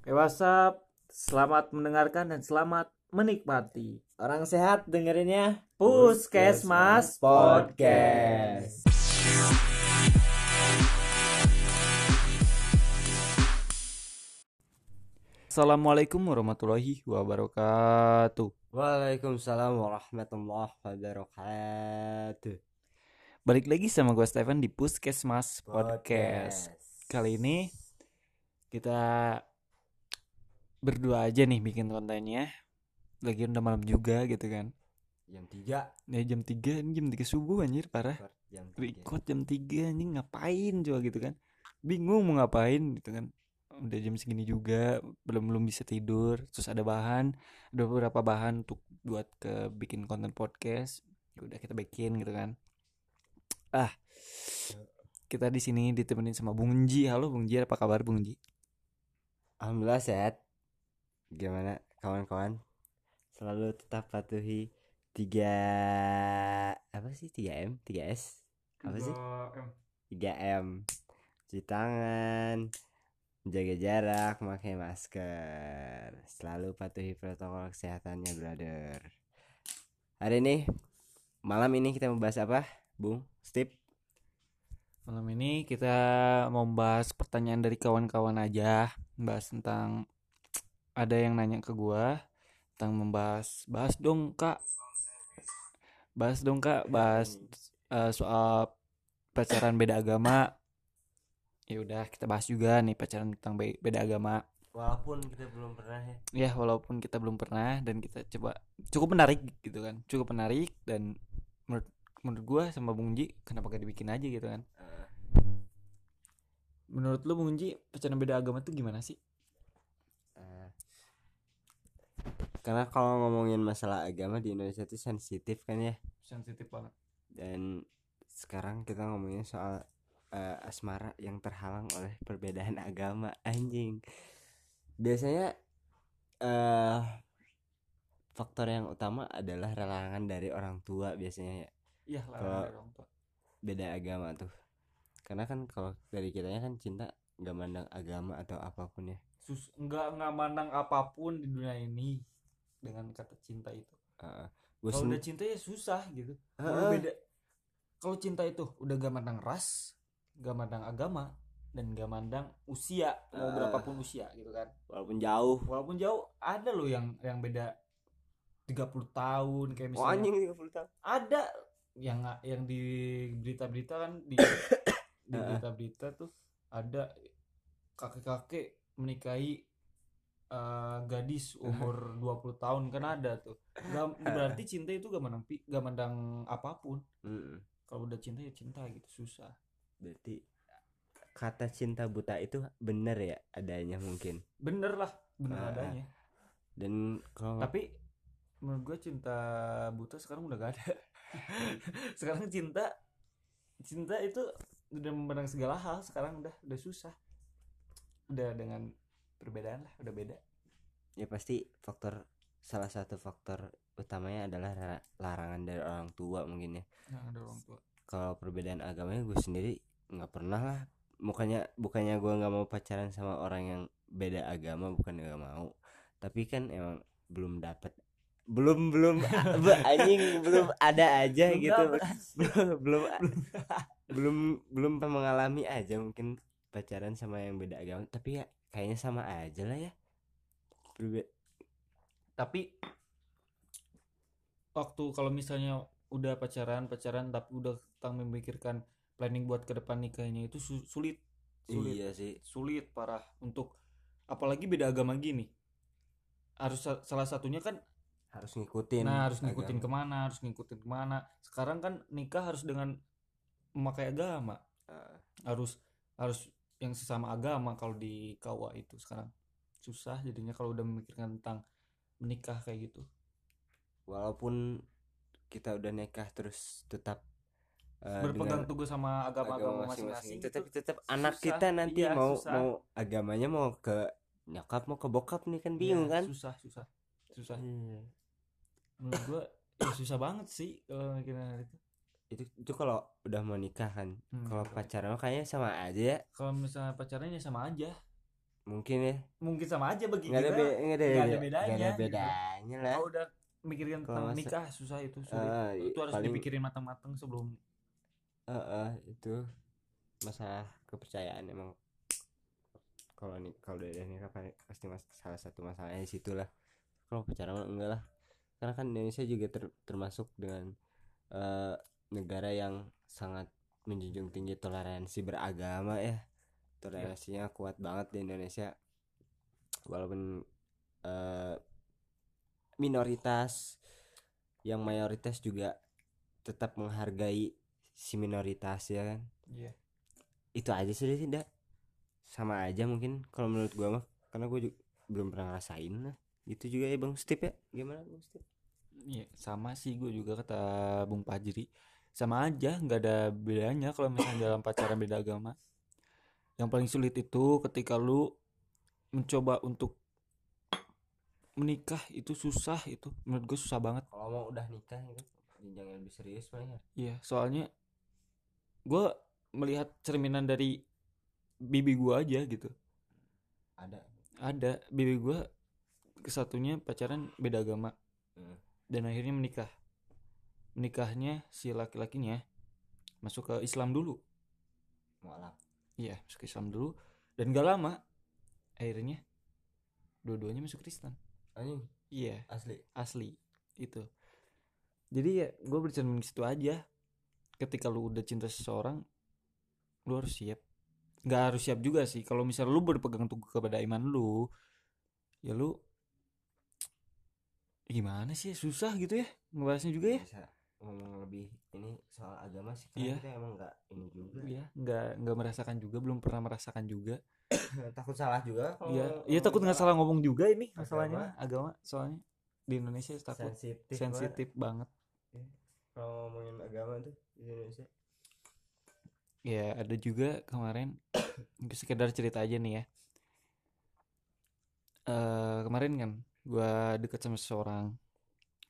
Oke, WhatsApp. Selamat mendengarkan dan selamat menikmati. Orang sehat dengerinnya Puskesmas Podcast. Assalamualaikum warahmatullahi wabarakatuh. Waalaikumsalam warahmatullahi wabarakatuh Balik lagi sama gue Steven di Puskesmas Podcast. Kali ini kita berdua aja nih bikin kontennya. Lagi udah malam juga gitu kan. Jam 3 Ya jam 3 ini jam 3 subuh anjir parah. Jam 3 Record jam 3 anjing ngapain coba gitu kan. Bingung mau ngapain gitu kan. Udah jam segini juga belum belum bisa tidur. Terus ada bahan, ada beberapa bahan untuk buat ke bikin konten podcast. Ya Udah kita bikin gitu kan. Ah. Kita di sini ditemenin sama Bung Ji. Halo Bung Ji, apa kabar Bung Ji? Alhamdulillah sehat Gimana kawan-kawan? Selalu tetap patuhi 3 Apa sih? 3M 3S Apa sih? 3M Cuci tangan Jaga jarak Pakai masker. Selalu patuhi protokol kesehatannya brother. Hari ini Malam ini kita membahas apa Bung? Steve? Malam ini kita mau bahas pertanyaan dari kawan-kawan aja, bahas tentang ada yang nanya ke gua tentang membahas bahas dong kak, bahas dong kak, bahas eh, soal pacaran beda agama. Ya udah kita bahas juga nih pacaran tentang be- beda agama. Walaupun kita belum pernah ya Ya walaupun kita belum pernah dan kita coba cukup menarik gitu kan, cukup menarik dan menurut menurut gua sama Bung Ji kenapa gak dibikin aja gitu kan? Eh, Menurut lu Bung Ji pacaran beda agama tuh gimana sih? Eh, karena kalau ngomongin masalah agama di Indonesia itu sensitif kan ya. Sensitif banget. dan sekarang kita ngomongin soal eh, asmara yang terhalang oleh perbedaan agama anjing. Biasanya eh faktor yang utama adalah relaangan dari orang tua biasanya ya. Iya, larangan dari orang tua. beda agama tuh. Karena kan kalau dari kitanya kan cinta nggak mandang agama atau apa pun ya. Sus enggak enggak mandang apa pun di dunia ini dengan kata cinta itu. Gua Kalau udah cinta ya susah gitu. Kalau Heeh. beda kalau cinta itu udah gak mandang ras, gak mandang agama dan gak mandang usia, mau Ah. berapapun usia gitu kan. walaupun jauh Walaupun jauh ada loh yang yang beda 30 tahun kayak oh misalnya. anjing 30 tahun ada yang yang di berita-berita kan di di berita-berita tuh ada kakek-kakek menikahi eh, gadis umur 20 tahun kan ada tuh Gak- berarti cinta itu gak mandang pi- gak mandang apa pun Mm-mm. kalau udah cinta ya cinta gitu susah Berarti kata cinta buta itu bener ya adanya mungkin. bener lah bener ah. adanya Dan kalau tapi menurut gue cinta buta sekarang udah gak ada sekarang cinta cinta itu udah memandang segala hal sekarang udah udah susah udah dengan perbedaan lah udah beda ya pasti faktor salah satu faktor utamanya adalah ra- larangan dari orang tua mungkin ya. yang ada orang tua Kalau perbedaan agamanya gue sendiri nggak pernah lah. Bukannya bukannya gue nggak mau pacaran sama orang yang beda agama bukan nggak mau. Tapi kan emang belum dapat belum belum be- anjing belum ada aja Belum gitu belum belum belum belum mengalami aja mungkin pacaran sama yang beda agama tapi ya kayaknya sama aja lah ya. Berbe- tapi waktu kalau misalnya udah pacaran pacaran tapi udah tentang memikirkan planning buat ke depan nikahnya itu su- sulit. Sulit. Iya sih. Sulit parah. Untuk apalagi beda agama gini. Harus sa- salah satunya kan harus ngikutin nah harus ngikutin agama. ke mana harus ngikutin ke mana. Sekarang kan nikah harus dengan memakai agama. Eh, harus harus yang sesama agama kalau di KUA itu sekarang susah jadinya kalau udah memikirkan tentang menikah kayak gitu walaupun kita udah nikah terus tetap eh, berpegang teguh sama agama-agama agama masing-masing tetap tetap anak susah. kita nanti Iya, mau susah. mau agamanya mau ke nyokap mau ke bokap nih kan bingung Iya, kan susah susah susah Iya. menurut gua ya susah banget sih kalau mikirin hal itu itu itu kalau udah mau nikah kan Hmm, kalau pacaran kayaknya sama aja ya. Kalau misalnya pacarannya sama aja. Mungkin ya. Mungkin sama aja bagi nggak ada be- nggak ada, nggak ada nggak bedanya, ada gitu. bedanya lah. Kalau udah mikirin tentang nikah susah itu sulit. Ah, itu harus paling- dipikirin matang-matang sebelum Eh, eh, itu masalah kepercayaan emang. Kalau nih kalau udah nikah pa- pasti mas salah satu masalahnya di situ lah. Kalau pacaran enggak lah. Karena kan Indonesia juga ter- termasuk dengan eh, negara yang sangat menjunjung tinggi toleransi beragama ya. Toleransinya kuat banget di Indonesia. Walaupun eh, minoritas yang mayoritas juga tetap menghargai si minoritas ya kan? Iya. Itu aja sih tidak sama aja mungkin kalau menurut gua mah karena gua juga belum pernah ngerasain lah. Gitu juga ya bang Steve ya? Gimana bang Steve Iya, sama sih gue juga kata Bung Pajri. Sama aja, nggak ada bedanya kalau misalnya dalam pacaran beda agama. Yang paling sulit itu ketika lu mencoba untuk menikah itu susah itu. Menurut gue susah banget. kalau mau udah nikah itu jenjang yang lebih serius paling ya Iya, soalnya gue melihat cerminan dari bibi gue aja gitu. ada Ada bibi gue kesatunya pacaran beda agama Hmm. dan akhirnya menikah. Menikahnya si laki-lakinya masuk ke Islam dulu. mualaf Iya, masuk Islam dulu dan gak lama akhirnya dua-duanya masuk Kristen. anjing Iya, asli asli itu. Jadi ya gue bercermin di situ aja. Ketika lu udah cinta seseorang, lu harus siap. Gak harus siap juga sih. Kalau misalnya lu berpegang teguh kepada iman lu, ya lu gimana sih susah gitu ya ngebahasnya juga ya bisa ngomong lebih ini soal agama sih Iya. karena kita emang nggak ini juga Iya, nggak nggak merasakan juga, belum pernah merasakan juga. takut salah juga kalau Iya, iya takut nggak salah ngomong juga ini Agama. masalahnya agama soalnya di Indonesia takut sensitif sensitif banget. banget. kalau ngomongin agama tuh di Indonesia Ya ada juga kemarin sekedar cerita aja nih ya. Eh kemarin kan gua deket sama seseorang,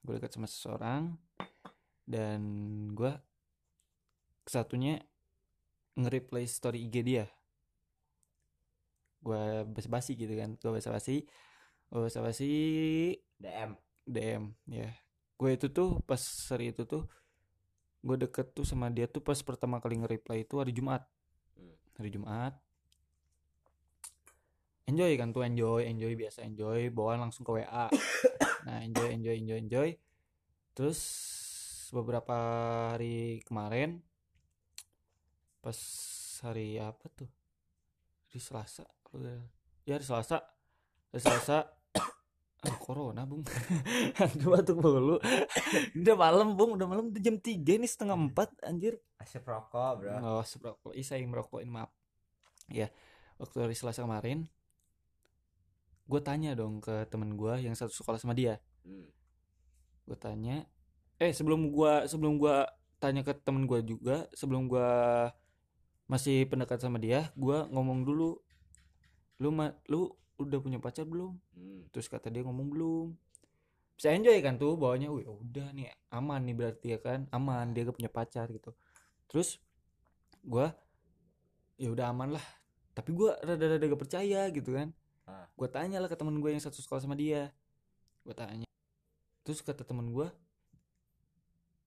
gue deket sama seseorang dan gua kesatunya nge-replay story IG dia. Gua basa-basi gitu kan, gua basa-basi, gua basa-basi DM DM ya. Gue itu tuh pas hari itu tuh gue deket tuh sama dia tuh pas pertama kali nge-reply itu hari Jumat. Hmm. hari Jumat. Enjoy kan tuh enjoy enjoy biasa enjoy bawaan langsung ke WA nah enjoy enjoy enjoy enjoy. Terus beberapa hari kemarin pas hari apa tuh? Hari Selasa ya? Hari Selasa. Hari Selasa. Ah, corona bung. Aduh batuk mulu. Udah malam bung. Udah malam udah jam 3 nih setengah empat anjir. Asap rokok bro. Oh, merokok. Ih, saya merokok ini maaf. Ya, waktu hari Selasa kemarin, gue tanya dong ke temen gue yang satu sekolah sama dia. Hmm. Gue tanya, eh sebelum gua sebelum gua tanya ke temen gue juga, sebelum gua masih pendekat sama dia, gua ngomong dulu, lu ma lu udah punya pacar belum? Hmm. Terus kata dia ngomong belum. Bisa enjoy kan tuh bawanya, wih udah nih aman nih berarti ya kan, aman dia gak punya pacar gitu. Terus gua ya udah aman lah. Tapi gua rada-rada gak percaya gitu kan. Ah. Gua tanya lah ke temen gue yang satu sekolah sama dia. Gua tanya. Terus kata temen gua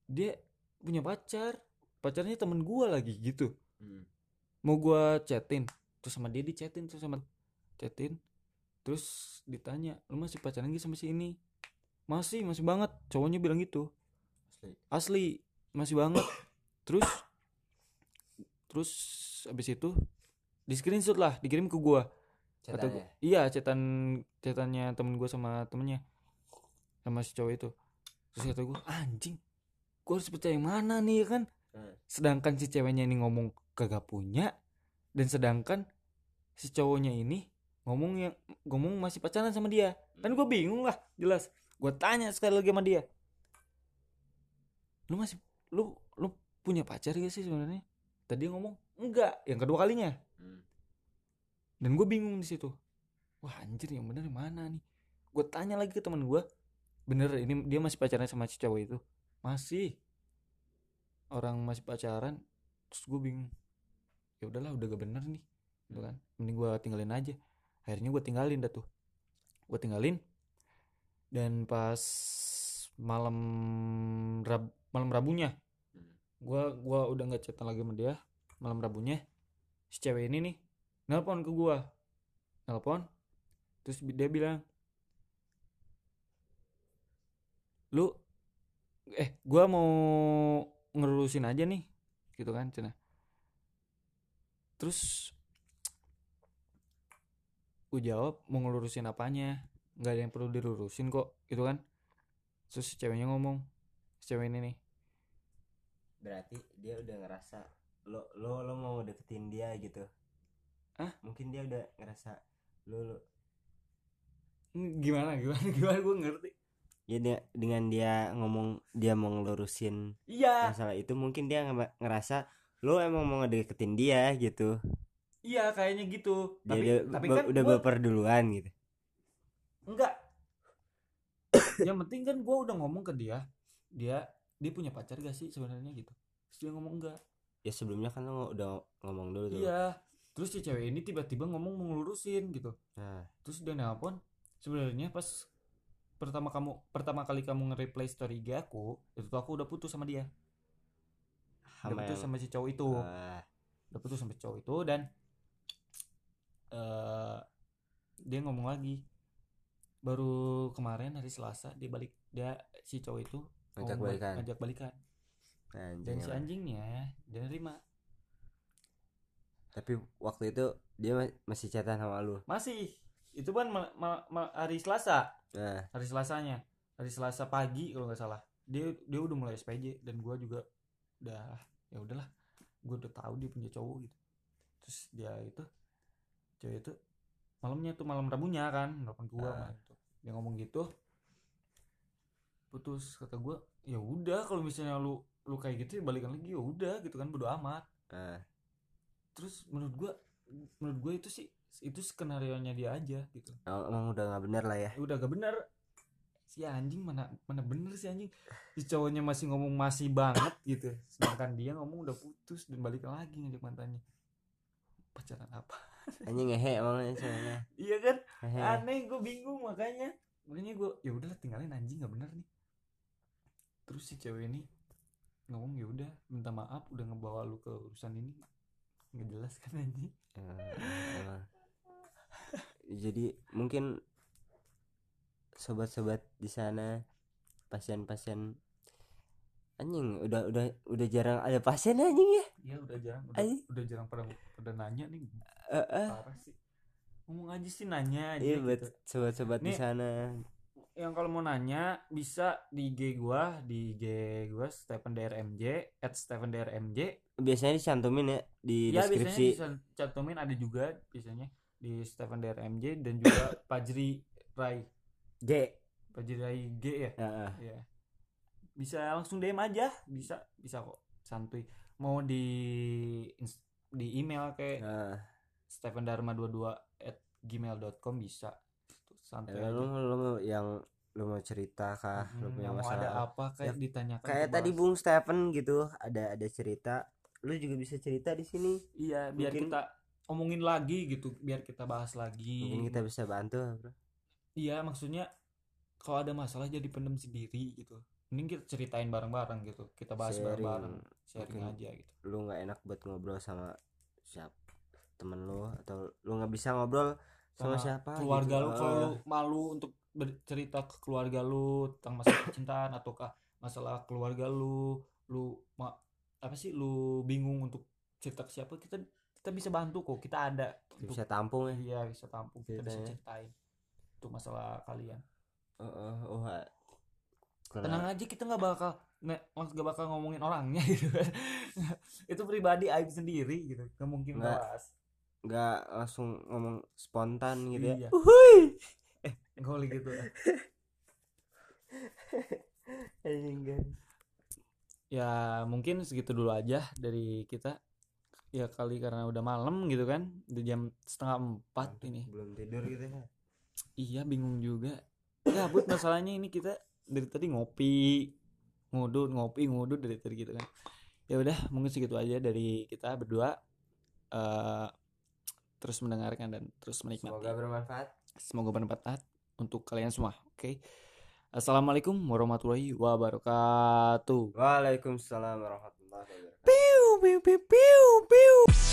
dia punya pacar. Pacarnya temen gua lagi gitu. Hmm. mau gua chatin terus sama dia dichatin terus sama chatin. Terus ditanya lu masih pacaran gak sama si ini? Masih masih banget. Cowoknya bilang gitu. Asli. Asli masih banget. Terus terus abis itu di screenshot lah dikirim ke gua. Kata gua, Cetannya. iya chatan chatannya temen gua sama temennya sama si cowok itu. Terus kata gua anjing gua harus percaya yang mana nih ya kan? Hmm. sedangkan si ceweknya ini ngomong kagak punya dan sedangkan si cowoknya ini ngomong yang ngomong masih pacaran sama dia. Kan gue bingung lah jelas. Gue tanya sekali lagi sama dia. Lu masih lu lu punya pacar gak sih sebenarnya? Tadi ngomong enggak yang kedua kalinya. Hmm. dan gue bingung di situ. Wah anjir yang bener yang mana nih? Gue tanya lagi ke teman gue bener ini dia masih pacaran sama si cowok itu masih. Orang masih pacaran terus gue bingung. Ya udahlah udah gak bener nih gitu kan. Mending gue tinggalin aja. Akhirnya gue tinggalin dah tuh. Gue tinggalin dan pas malam rab malam rabunya gue gua udah nggak chatan lagi sama dia. Malam rabunya si cewek ini nih nelpon ke gue nelpon terus dia bilang lu eh gua mau ngelurusin aja nih gitu kan cina. Terus gue jawab mau ngelurusin apanya? Nggak ada yang perlu dilurusin kok gitu kan? Terus si ceweknya ngomong si cewek ini nih. Berarti dia udah ngerasa lo lo lo mau deketin dia gitu. Hah? mungkin dia udah ngerasa lo lo "Hmm, gimana gimana gimana? Gue ngerti ya dia, dengan dia ngomong dia mau ngelurusin iya. masalah itu mungkin dia nge- ngerasa lo emang mau ngedeketin dia gitu. Iya kayaknya gitu. Dia, tapi dia tapi kan udah gua- baper duluan gitu. Enggak. Yang penting kan gue udah ngomong ke dia dia dia punya pacar gak sih sebenarnya gitu. Terus dia ngomong enggak. Ya sebelumnya kan lo udah ngomong dulu tuh. Iya. Terus si cewek ini tiba-tiba ngomong mau ngelurusin gitu. Nah. Terus dia nelpon sebenarnya pas pertama kamu pertama kali kamu nge-replay story aku itu tuh aku udah putus sama dia. Udah sama putus yang sama si cowok itu. Ah, udah putus sama si cowok itu dan eh dia ngomong lagi baru kemarin hari Selasa dia balik dia si cowok itu ngajak balikan. ngajak balikan. Anjing dan si anjingnya dia nerima. Tapi waktu itu dia ma- masih chatan sama lu? Masih. Itu kan hari Selasa nah. Hari Selasanya. Hari Selasa pagi kalau nggak salah. Dia dia udah mulai SPJ dan gua juga udah ya udahlah. Gua udah tahu dia punya cowok gitu. Terus dia itu cewek itu malamnya tuh malam Rabunya kan nelfon ke gua Ah. malam itu dia ngomong gitu. Putus kata gua ya udah kalau misalnya lu lu kayak gitu ya balikan lagi. Ya udah gitu kan bodo amat. Nah terus menurut gua menurut gua itu sih itu skenario nya dia aja gitu. Em- emang udah nggak bener lah ya? Udah gak bener. Si anjing mana mana bener si anjing? Si cowoknya masih ngomong masih banget gitu. Sedangkan dia ngomong udah putus dan balik lagi ngajak mantannya. Pacaran apa? Anjing ngehe emangnya ceweknya. Iya kan? Ngehe. aneh gue bingung makanya. Makanya gue ya udahlah tinggalin anjing gak bener nih. Terus si cewek ini ngomong ya udah minta maaf udah ngebawa lu ke urusan ini. Nggak jelas kan anjing. Jadi mungkin sobat-sobat di sana pasien-pasien anjing udah udah udah jarang ada pasien anjing ya? Iya udah jarang udah, Anjing. udah jarang pada pada nanya nih. Eh, eh. parah sih. Ngomong aja sih nanya aja iya gitu. buat sobat-sobat di sana. yang kalau mau nanya bisa di IG gua di IG gua Stephen DRMJ at Stephen DRMJ biasanya dicantumin ya di ya deskripsi. biasanya bisa cantumin ada juga biasanya di Stephen DRMJ dan juga Pajri Rai. J. Pajri Rai G ya? Heeh. ya bisa langsung DM aja. Bisa bisa kok. Santuy. Mau di di email kayak Nah, Stephen Dharma 22 at gmail.com bisa santuy ya, lu, lu mau yang lu mau cerita kah lu Hmm, punya yang mau masalah? ada apa? kayak Ya, ditanyakan kayak tadi bahas. Bung Stephen gitu ada ada cerita. Lu juga bisa cerita di sini. Iya, biar Mungkin- kita omongin lagi gitu, biar kita bahas lagi. mungkin kita bisa bantu bro Iya, maksudnya kalau ada masalah jadi pendem sendiri gitu. Mending kita ceritain bareng-bareng gitu. Kita bahas Sharing. bareng-bareng, sharing Mungkin aja gitu. lu nggak enak buat ngobrol sama siapa temen lu atau lu nggak bisa ngobrol sama, Sama siapa Keluarga gitu. lu kalau Ah, lu malu untuk bercerita ke keluarga lu tentang masalah percintaan ataukah masalah keluarga lu, lu ma- apa sih lu bingung untuk cerita ke siapa kita kita bisa bantu kok. Kita ada untuk bisa tampung ya iya bisa tampung kita bisa Ceritanya. ceritain untuk masalah kalian. oh, ah. Kalau- tenang aja kita nggak bakal nggak nggak bakal ngomongin orangnya gitu kan itu pribadi aib sendiri gitu nggak mungkin Nggak. bahas nggak langsung ngomong spontan gitu ya Iya. Uhuy. Goli gitu Anjing, kan. ya mungkin segitu dulu aja dari kita ya kali karena udah malam gitu kan udah jam setengah empat ini belum tidur gitu ya iya bingung juga ya buat masalahnya ini kita dari tadi ngopi ngudut ngopi ngudut dari tadi gitu kan ya udah mungkin segitu aja dari kita berdua Eh terus mendengarkan dan terus menikmati. Semoga bermanfaat. Semoga bermanfaat untuk kalian semua. Oke. Assalamualaikum warahmatullahi wabarakatuh. Waalaikumsalam warahmatullahi Piu piu piu piu piu.